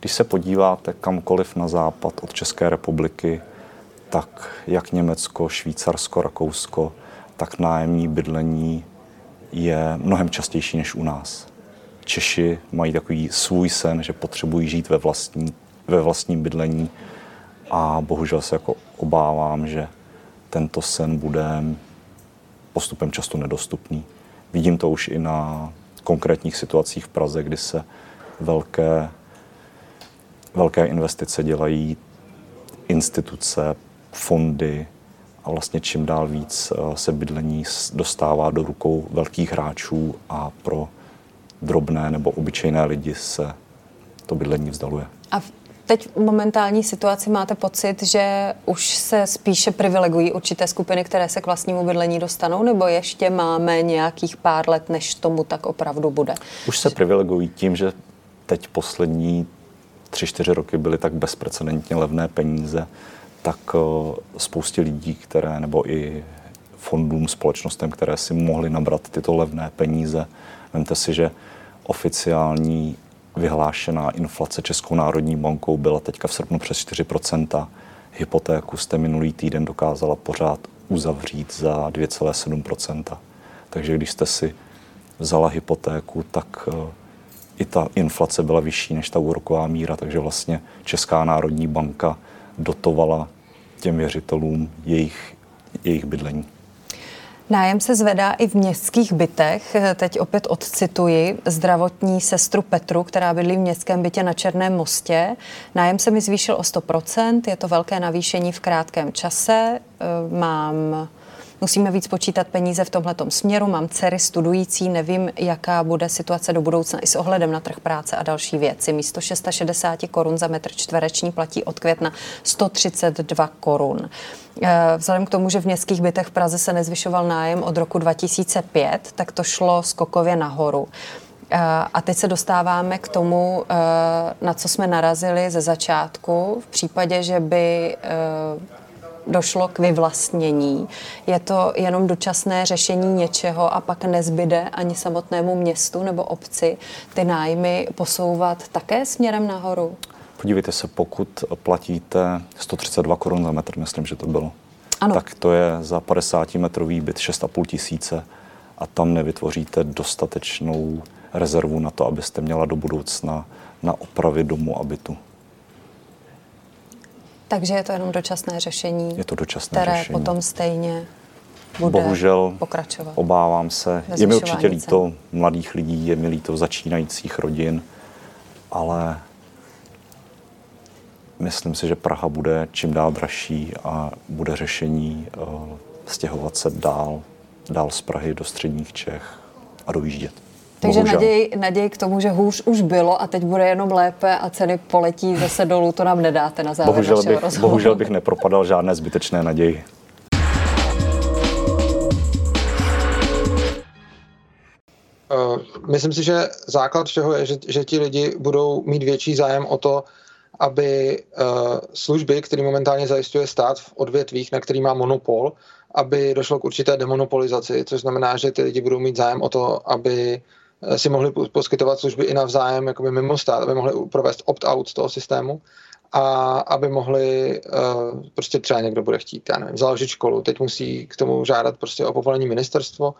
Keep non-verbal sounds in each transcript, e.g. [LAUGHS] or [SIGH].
Když se podíváte kamkoliv na západ od České republiky, tak jak Německo, Švýcarsko, Rakousko, tak nájemní bydlení je mnohem častější než u nás. Češi mají takový svůj sen, že potřebují žít ve, vlastní, ve vlastním bydlení a bohužel se jako obávám, že tento sen bude postupem často nedostupný. Vidím to už i na konkrétních situacích v Praze, kdy se velké, velké investice dělají instituce, fondy a vlastně čím dál víc eh, se bydlení dostává do rukou velkých hráčů a pro drobné nebo obyčejné lidi se to bydlení vzdaluje. A teď v momentální situaci máte pocit, že už se spíše privilegují určité skupiny, které se k vlastnímu bydlení dostanou, nebo ještě máme nějakých pár let, než tomu tak opravdu bude? Už se privilegují tím, že teď poslední tři, čtyři roky byly tak bezprecedentně levné peníze, tak eh, spoustě lidí, které, nebo i fondům, společnostem, které si mohly nabrat tyto levné peníze. Vemte si, že oficiální vyhlášená inflace Českou národní bankou byla teďka v srpnu přes 4% Hypotéku jste minulý týden dokázala pořád uzavřít za 2,7% Takže když jste si vzala hypotéku, tak eh, i ta inflace byla vyšší než ta úroková míra, takže vlastně Česká národní banka dotovala těm věřitelům jejich, jejich bydlení. Nájem se zvedá i v městských bytech. Teď opět odcituji zdravotní sestru Petru, která bydlí v městském bytě na Černém mostě. Nájem se mi zvýšil o 100%, je to velké navýšení v krátkém čase. Mám Musíme víc počítat peníze v tomhle směru. Mám dcery studující, nevím, jaká bude situace do budoucna i s ohledem na trh práce a další věci. Místo 660 korun za metr čtvereční platí od května 132 korun. Eh, vzhledem k tomu, že v městských bytech v Praze se nezvyšoval nájem od roku 2005, tak to šlo skokově nahoru. Eh, a teď se dostáváme k tomu, eh, na co jsme narazili ze začátku. V případě, že by došlo k vyvlastnění. Je to jenom dočasné řešení něčeho a pak nezbyde ani samotnému městu nebo obci ty nájmy posouvat také směrem nahoru? Podívejte se, pokud platíte 132 korun za metr, myslím, že to bylo, ano. tak to je za 50 metrový byt 6,5 tisíce a tam nevytvoříte dostatečnou rezervu na to, abyste měla do budoucna na opravy domu a bytu. Takže je to jenom dočasné řešení, je to dočasné které řešení. potom stejně bude Bohužel pokračovat. obávám se. Je mi určitě líto mladých lidí, je mi líto začínajících rodin, ale myslím si, že Praha bude čím dál dražší a bude řešení uh, stěhovat se dál, dál z Prahy do středních Čech a dojíždět. Takže naději, naději k tomu, že hůř už bylo a teď bude jenom lépe a ceny poletí zase dolů, to nám nedáte na závěr bohužel bych, rozhovoru. Bohužel bych nepropadal žádné zbytečné naději. Uh, myslím si, že základ všeho je, že, že ti lidi budou mít větší zájem o to, aby uh, služby, které momentálně zajišťuje stát v odvětvích, na který má monopol, aby došlo k určité demonopolizaci, což znamená, že ty lidi budou mít zájem o to, aby Eh, si mohli poskytovat služby i navzájem jakoby mimo stát, aby mohli provést opt-out z toho systému a aby mohli uh, prostě třeba někdo bude chtít, já nevím, založit školu, teď musí k tomu žádat prostě o povolení ministerstvo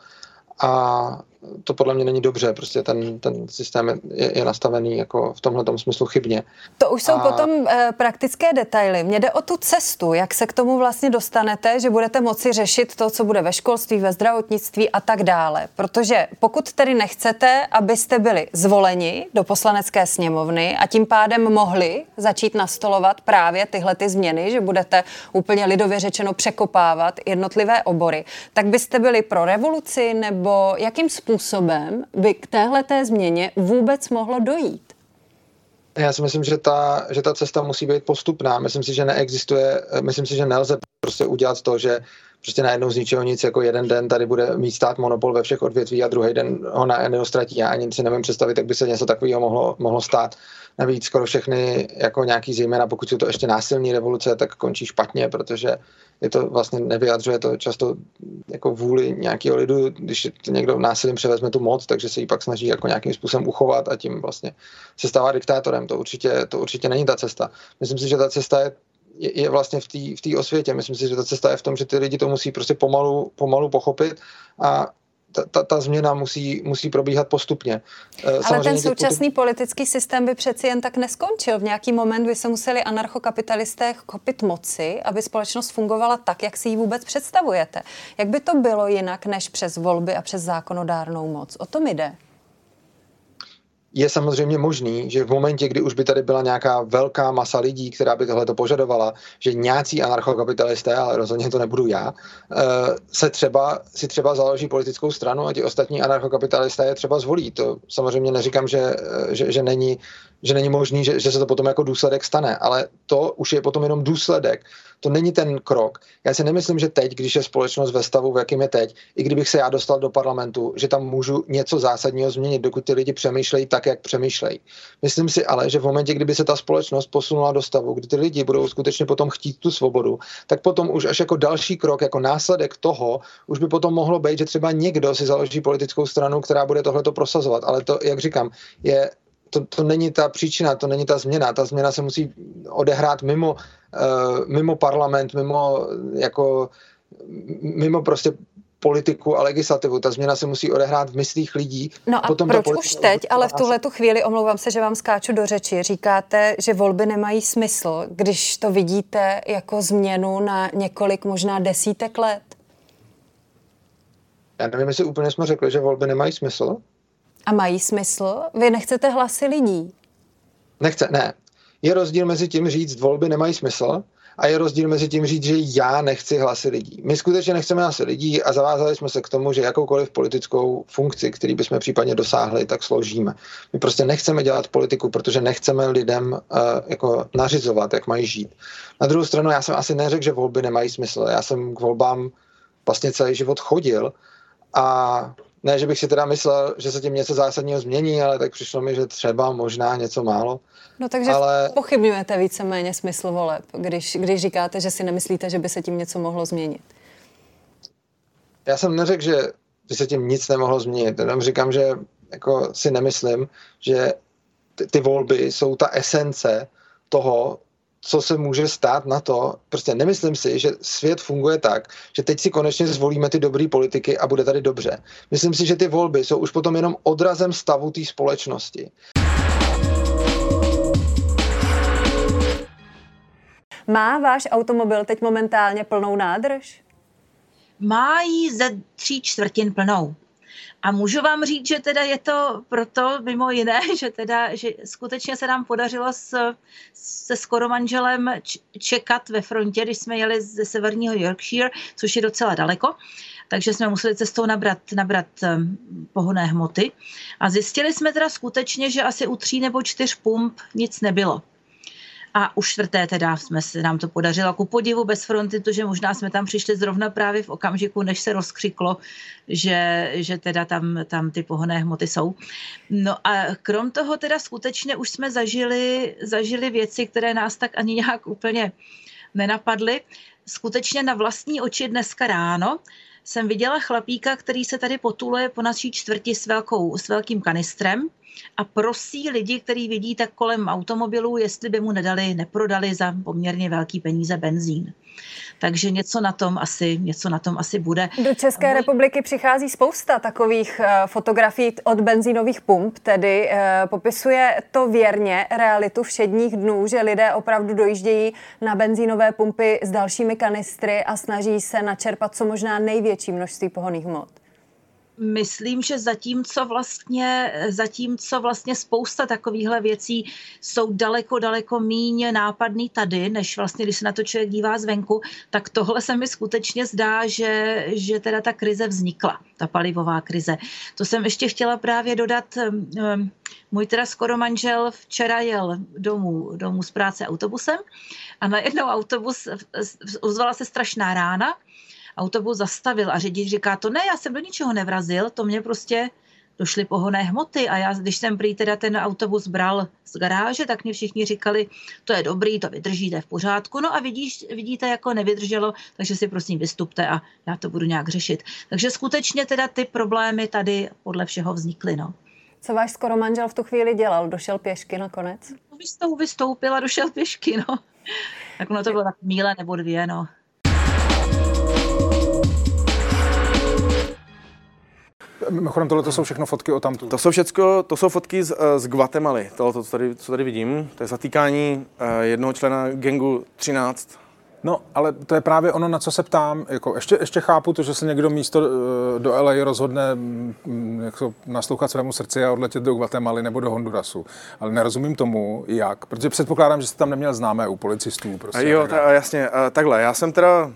a to podle mě není dobře, prostě ten, ten systém je, je nastavený jako v tomhle smyslu chybně. To už jsou a... potom e, praktické detaily. Mně jde o tu cestu, jak se k tomu vlastně dostanete, že budete moci řešit to, co bude ve školství, ve zdravotnictví a tak dále. Protože pokud tedy nechcete, abyste byli zvoleni do poslanecké sněmovny a tím pádem mohli začít nastolovat právě tyhle ty změny, že budete úplně lidově řečeno překopávat jednotlivé obory, tak byste byli pro revoluci nebo jakým způsobem způsobem by k téhle té změně vůbec mohlo dojít? Já si myslím, že ta, že ta cesta musí být postupná. Myslím si, že neexistuje, myslím si, že nelze prostě udělat to, že prostě najednou z ničeho nic, jako jeden den tady bude mít stát monopol ve všech odvětví a druhý den ho najednou ztratí. Já ani si nevím představit, jak by se něco takového mohlo, mohlo stát. Navíc skoro všechny, jako nějaký zejména, pokud jsou to ještě násilní revoluce, tak končí špatně, protože je to vlastně nevyjadřuje to často jako vůli nějakého lidu, když někdo násilím převezme tu moc, takže se ji pak snaží jako nějakým způsobem uchovat a tím vlastně se stává diktátorem. To určitě, to určitě není ta cesta. Myslím si, že ta cesta je je, je vlastně v té v osvětě. Myslím si, že ta cesta je v tom, že ty lidi to musí prostě pomalu, pomalu pochopit a ta, ta, ta změna musí, musí probíhat postupně. Eh, Ale Samozřejmě ten současný politický systém by přeci jen tak neskončil. V nějaký moment by se museli anarchokapitalisté chopit moci, aby společnost fungovala tak, jak si ji vůbec představujete. Jak by to bylo jinak než přes volby a přes zákonodárnou moc? O tom jde je samozřejmě možný, že v momentě, kdy už by tady byla nějaká velká masa lidí, která by tohle to požadovala, že nějací anarchokapitalisté, ale rozhodně to nebudu já, eh, se třeba, si třeba založí politickou stranu a ti ostatní anarchokapitalisté je třeba zvolí. To samozřejmě neříkám, že, eh, že, že není že není možný, že, že se to potom jako důsledek stane, ale to už je potom jenom důsledek. To není ten krok. Já si nemyslím, že teď, když je společnost ve stavu, v jakém je teď, i kdybych se já dostal do parlamentu, že tam můžu něco zásadního změnit, dokud ty lidi přemýšlejí tak, jak přemýšlejí. Myslím si ale, že v momentě, kdyby se ta společnost posunula do stavu, kdy ty lidi budou skutečně potom chtít tu svobodu, tak potom už až jako další krok, jako následek toho, už by potom mohlo být, že třeba někdo si založí politickou stranu, která bude tohleto prosazovat. Ale to, jak říkám, je to, to není ta příčina, to není ta změna. Ta změna se musí odehrát mimo, uh, mimo parlament, mimo jako mimo prostě politiku a legislativu. Ta změna se musí odehrát v myslích lidí. No a potom proč už teď, ale v tuhle tu chvíli, omlouvám se, že vám skáču do řeči, říkáte, že volby nemají smysl, když to vidíte jako změnu na několik, možná desítek let? Já nevím, jestli úplně jsme řekli, že volby nemají smysl. A mají smysl? Vy nechcete hlasy lidí? Nechce, ne. Je rozdíl mezi tím říct, volby nemají smysl, a je rozdíl mezi tím říct, že já nechci hlasy lidí. My skutečně nechceme hlasy lidí a zavázali jsme se k tomu, že jakoukoliv politickou funkci, který bychom případně dosáhli, tak složíme. My prostě nechceme dělat politiku, protože nechceme lidem uh, jako nařizovat, jak mají žít. Na druhou stranu, já jsem asi neřekl, že volby nemají smysl. Já jsem k volbám vlastně celý život chodil a ne, že bych si teda myslel, že se tím něco zásadního změní, ale tak přišlo mi, že třeba možná něco málo. No takže ale... pochybňujete víceméně smysl voleb, když, když říkáte, že si nemyslíte, že by se tím něco mohlo změnit. Já jsem neřekl, že by se tím nic nemohlo změnit. Jenom říkám, že jako si nemyslím, že ty, ty volby jsou ta esence toho, co se může stát na to. Prostě nemyslím si, že svět funguje tak, že teď si konečně zvolíme ty dobrý politiky a bude tady dobře. Myslím si, že ty volby jsou už potom jenom odrazem stavu té společnosti. Má váš automobil teď momentálně plnou nádrž? Má ji ze tří čtvrtin plnou. A můžu vám říct, že teda je to proto mimo jiné, [LAUGHS] že teda, že skutečně se nám podařilo s, se skoro manželem čekat ve frontě, když jsme jeli ze severního Yorkshire, což je docela daleko takže jsme museli cestou nabrat, nabrat pohonné hmoty. A zjistili jsme teda skutečně, že asi u tří nebo čtyř pump nic nebylo. A u čtvrté teda jsme se nám to podařilo ku podivu bez fronty, protože možná jsme tam přišli zrovna právě v okamžiku, než se rozkřiklo, že, že teda tam, tam ty pohonné hmoty jsou. No a krom toho teda skutečně už jsme zažili, zažili věci, které nás tak ani nějak úplně nenapadly. Skutečně na vlastní oči dneska ráno jsem viděla chlapíka, který se tady potuluje po naší čtvrti s, velkou, s velkým kanistrem a prosí lidi, který vidí tak kolem automobilů, jestli by mu nedali, neprodali za poměrně velký peníze benzín. Takže něco na tom asi, něco na tom asi bude. Do České republiky přichází spousta takových eh, fotografií od benzínových pump, tedy eh, popisuje to věrně realitu všedních dnů, že lidé opravdu dojíždějí na benzínové pumpy s dalšími kanistry a snaží se načerpat co možná největší množství pohoných hmot myslím, že zatímco vlastně, zatímco vlastně spousta takovýchhle věcí jsou daleko, daleko míň nápadný tady, než vlastně, když se na to člověk dívá zvenku, tak tohle se mi skutečně zdá, že, že teda ta krize vznikla, ta palivová krize. To jsem ještě chtěla právě dodat, můj teda skoro manžel včera jel domů, domů z práce autobusem a najednou autobus, ozvala se strašná rána, autobus zastavil a řidič říká, to ne, já jsem do ničeho nevrazil, to mě prostě došly pohonné hmoty a já, když jsem prý teda ten autobus bral z garáže, tak mě všichni říkali, to je dobrý, to vydržíte v pořádku, no a vidíš, vidíte, jako nevydrželo, takže si prosím vystupte a já to budu nějak řešit. Takže skutečně teda ty problémy tady podle všeho vznikly, no. Co váš skoro manžel v tu chvíli dělal? Došel pěšky nakonec? No, vystoupil a došel pěšky, no. Tak ono to bylo tak míle nebo dvě, no. Mimochodem, tohle to jsou všechno fotky o tamtu. To jsou všechno, to jsou fotky z, z Guatemaly, tohle, co tady, co tady vidím. To je zatýkání uh, jednoho člena gengu 13. No, ale to je právě ono, na co se ptám. Jako, ještě, ještě chápu to, že se někdo místo uh, do LA rozhodne jak to, naslouchat svému srdci a odletět do Guatemaly nebo do Hondurasu. Ale nerozumím tomu, jak, protože předpokládám, že jste tam neměl známé u policistů. Prostě, jo, ta, jasně, takhle. Já jsem teda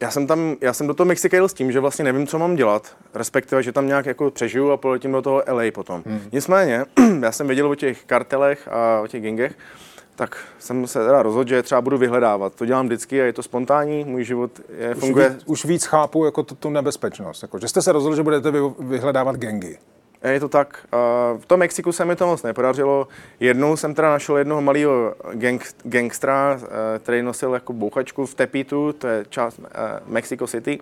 já jsem tam, já jsem do toho Mexika jel s tím, že vlastně nevím, co mám dělat, respektive, že tam nějak jako přežiju a poletím do toho LA potom. Hmm. Nicméně, [CLEARS THROAT] já jsem věděl o těch kartelech a o těch gengech, tak jsem se teda rozhodl, že třeba budu vyhledávat. To dělám vždycky a je to spontánní, můj život je, už funguje. Víc, už víc chápu jako tu, tu nebezpečnost, jako, že jste se rozhodli, že budete vy, vyhledávat gengy. Je to tak. V tom Mexiku se mi to moc nepodařilo. Jednou jsem teda našel jednoho malého gang, gangstra, eh, který nosil jako bouchačku v Tepitu, to je část eh, Mexico City.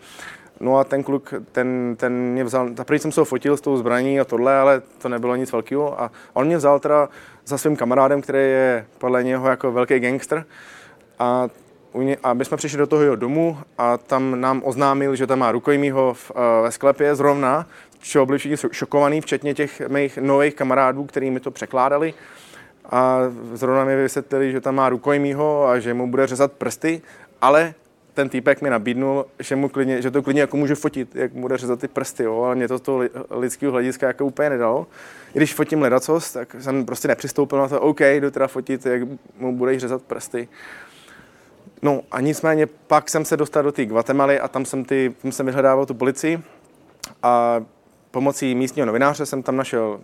No a ten kluk, ten, ten mě vzal, první jsem se ho fotil s tou zbraní a tohle, ale to nebylo nic velkého. A on mě vzal teda za svým kamarádem, který je podle něho jako velký gangster. A a my jsme přišli do toho jeho domu a tam nám oznámil, že tam má rukojmího v, uh, ve sklepě zrovna, čeho byli všichni šokovaní, včetně těch mých nových kamarádů, kteří mi to překládali. A zrovna mi vysvětlili, že tam má rukojmího a že mu bude řezat prsty, ale ten týpek mi nabídnul, že, mu klidně, že to klidně jako může fotit, jak mu bude řezat ty prsty, jo, ale mě to z toho lidského hlediska jako úplně nedalo. I když fotím ledacos, tak jsem prostě nepřistoupil na to, OK, jdu teda fotit, jak mu budeš řezat prsty. No a nicméně pak jsem se dostal do té Guatemaly a tam jsem, ty, tam jsem vyhledával tu policii a pomocí místního novináře jsem tam našel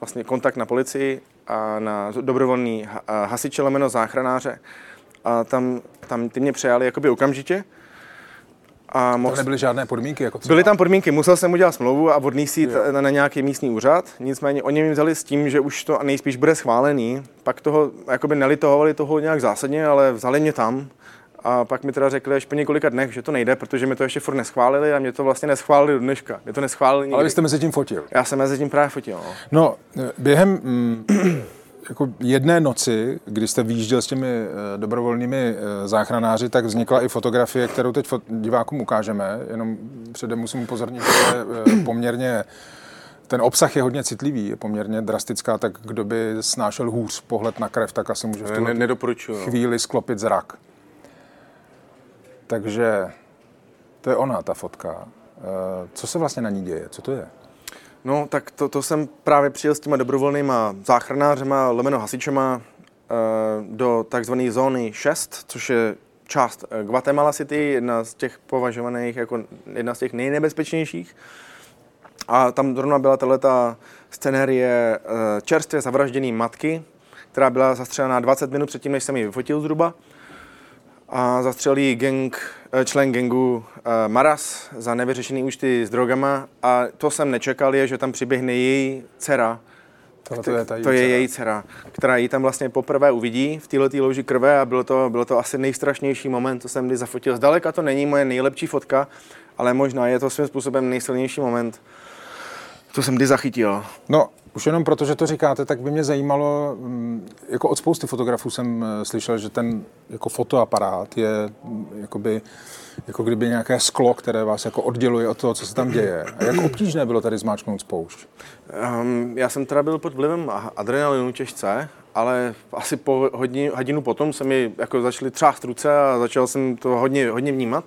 vlastně kontakt na policii a na dobrovolný hasiče lomeno záchranáře a tam, tam ty mě přejali jakoby okamžitě. A mohl... To nebyly žádné podmínky? Jako Byly tam podmínky, musel jsem udělat smlouvu a odnísit na, na nějaký místní úřad. Nicméně oni mi vzali s tím, že už to nejspíš bude schválený. Pak toho jakoby nelitohovali toho nějak zásadně, ale vzali mě tam. A pak mi teda řekli až po několika dnech, že to nejde, protože mi to ještě furt neschválili a mě to vlastně neschválili do dneška. Mě to neschválili nikdy. Ale vy jste mezi tím fotil. Já jsem mezi tím právě fotil. No, no během mm, [CLEARS THROAT] jako jedné noci, kdy jste výjížděl s těmi uh, dobrovolnými uh, záchranáři, tak vznikla i fotografie, kterou teď fot- divákům ukážeme. Jenom předem musím upozornit, že je uh, poměrně ten obsah je hodně citlivý, je poměrně drastická, tak kdo by snášel hůř pohled na krev, tak asi může v ne, chvíli sklopit zrak. Takže to je ona, ta fotka. Co se vlastně na ní děje? Co to je? No, tak to, to jsem právě přijel s těma dobrovolnýma záchranářema, lomeno hasičema eh, do takzvané zóny 6, což je část eh, Guatemala City, jedna z těch považovaných jako jedna z těch nejnebezpečnějších. A tam zrovna byla tato scenérie eh, čerstvě zavražděné matky, která byla zastřelená 20 minut předtím, než jsem ji vyfotil zhruba. A zastřelí gang, člen gengu Maras za nevyřešený účty s drogama a to jsem nečekal, je, že tam přiběhne její dcera, to, to, je, ta to je její dcera, která ji tam vlastně poprvé uvidí v této louži krve a bylo to, bylo to asi nejstrašnější moment, co jsem kdy zafotil. Zdaleka to není moje nejlepší fotka, ale možná je to svým způsobem nejsilnější moment, co jsem kdy zachytil. No, už jenom proto, že to říkáte, tak by mě zajímalo, mm, jako od spousty fotografů jsem eh, slyšel, že ten jako fotoaparát je mm, jakoby, jako kdyby nějaké sklo, které vás jako odděluje od toho, co se tam děje. A jak obtížné bylo tady zmáčknout spoušť? Um, já jsem teda byl pod vlivem adrenalinu těžce, ale asi po hodinu, hodinu potom se mi jako začaly třást ruce a začal jsem to hodně, hodně vnímat.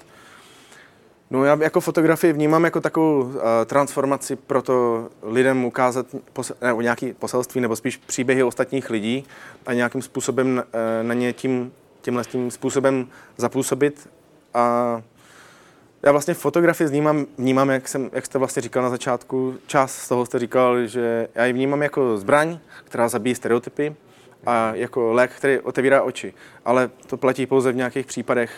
No já jako fotografii vnímám jako takovou uh, transformaci pro to lidem ukázat pos- ne, nějaké poselství nebo spíš příběhy ostatních lidí a nějakým způsobem uh, na ně tím, tímhle tím způsobem zapůsobit. A já vlastně fotografii vnímám, vnímám jak, jsem, jak jste vlastně říkal na začátku, část z toho jste říkal, že já ji vnímám jako zbraň, která zabíjí stereotypy a jako lék, který otevírá oči. Ale to platí pouze v nějakých případech.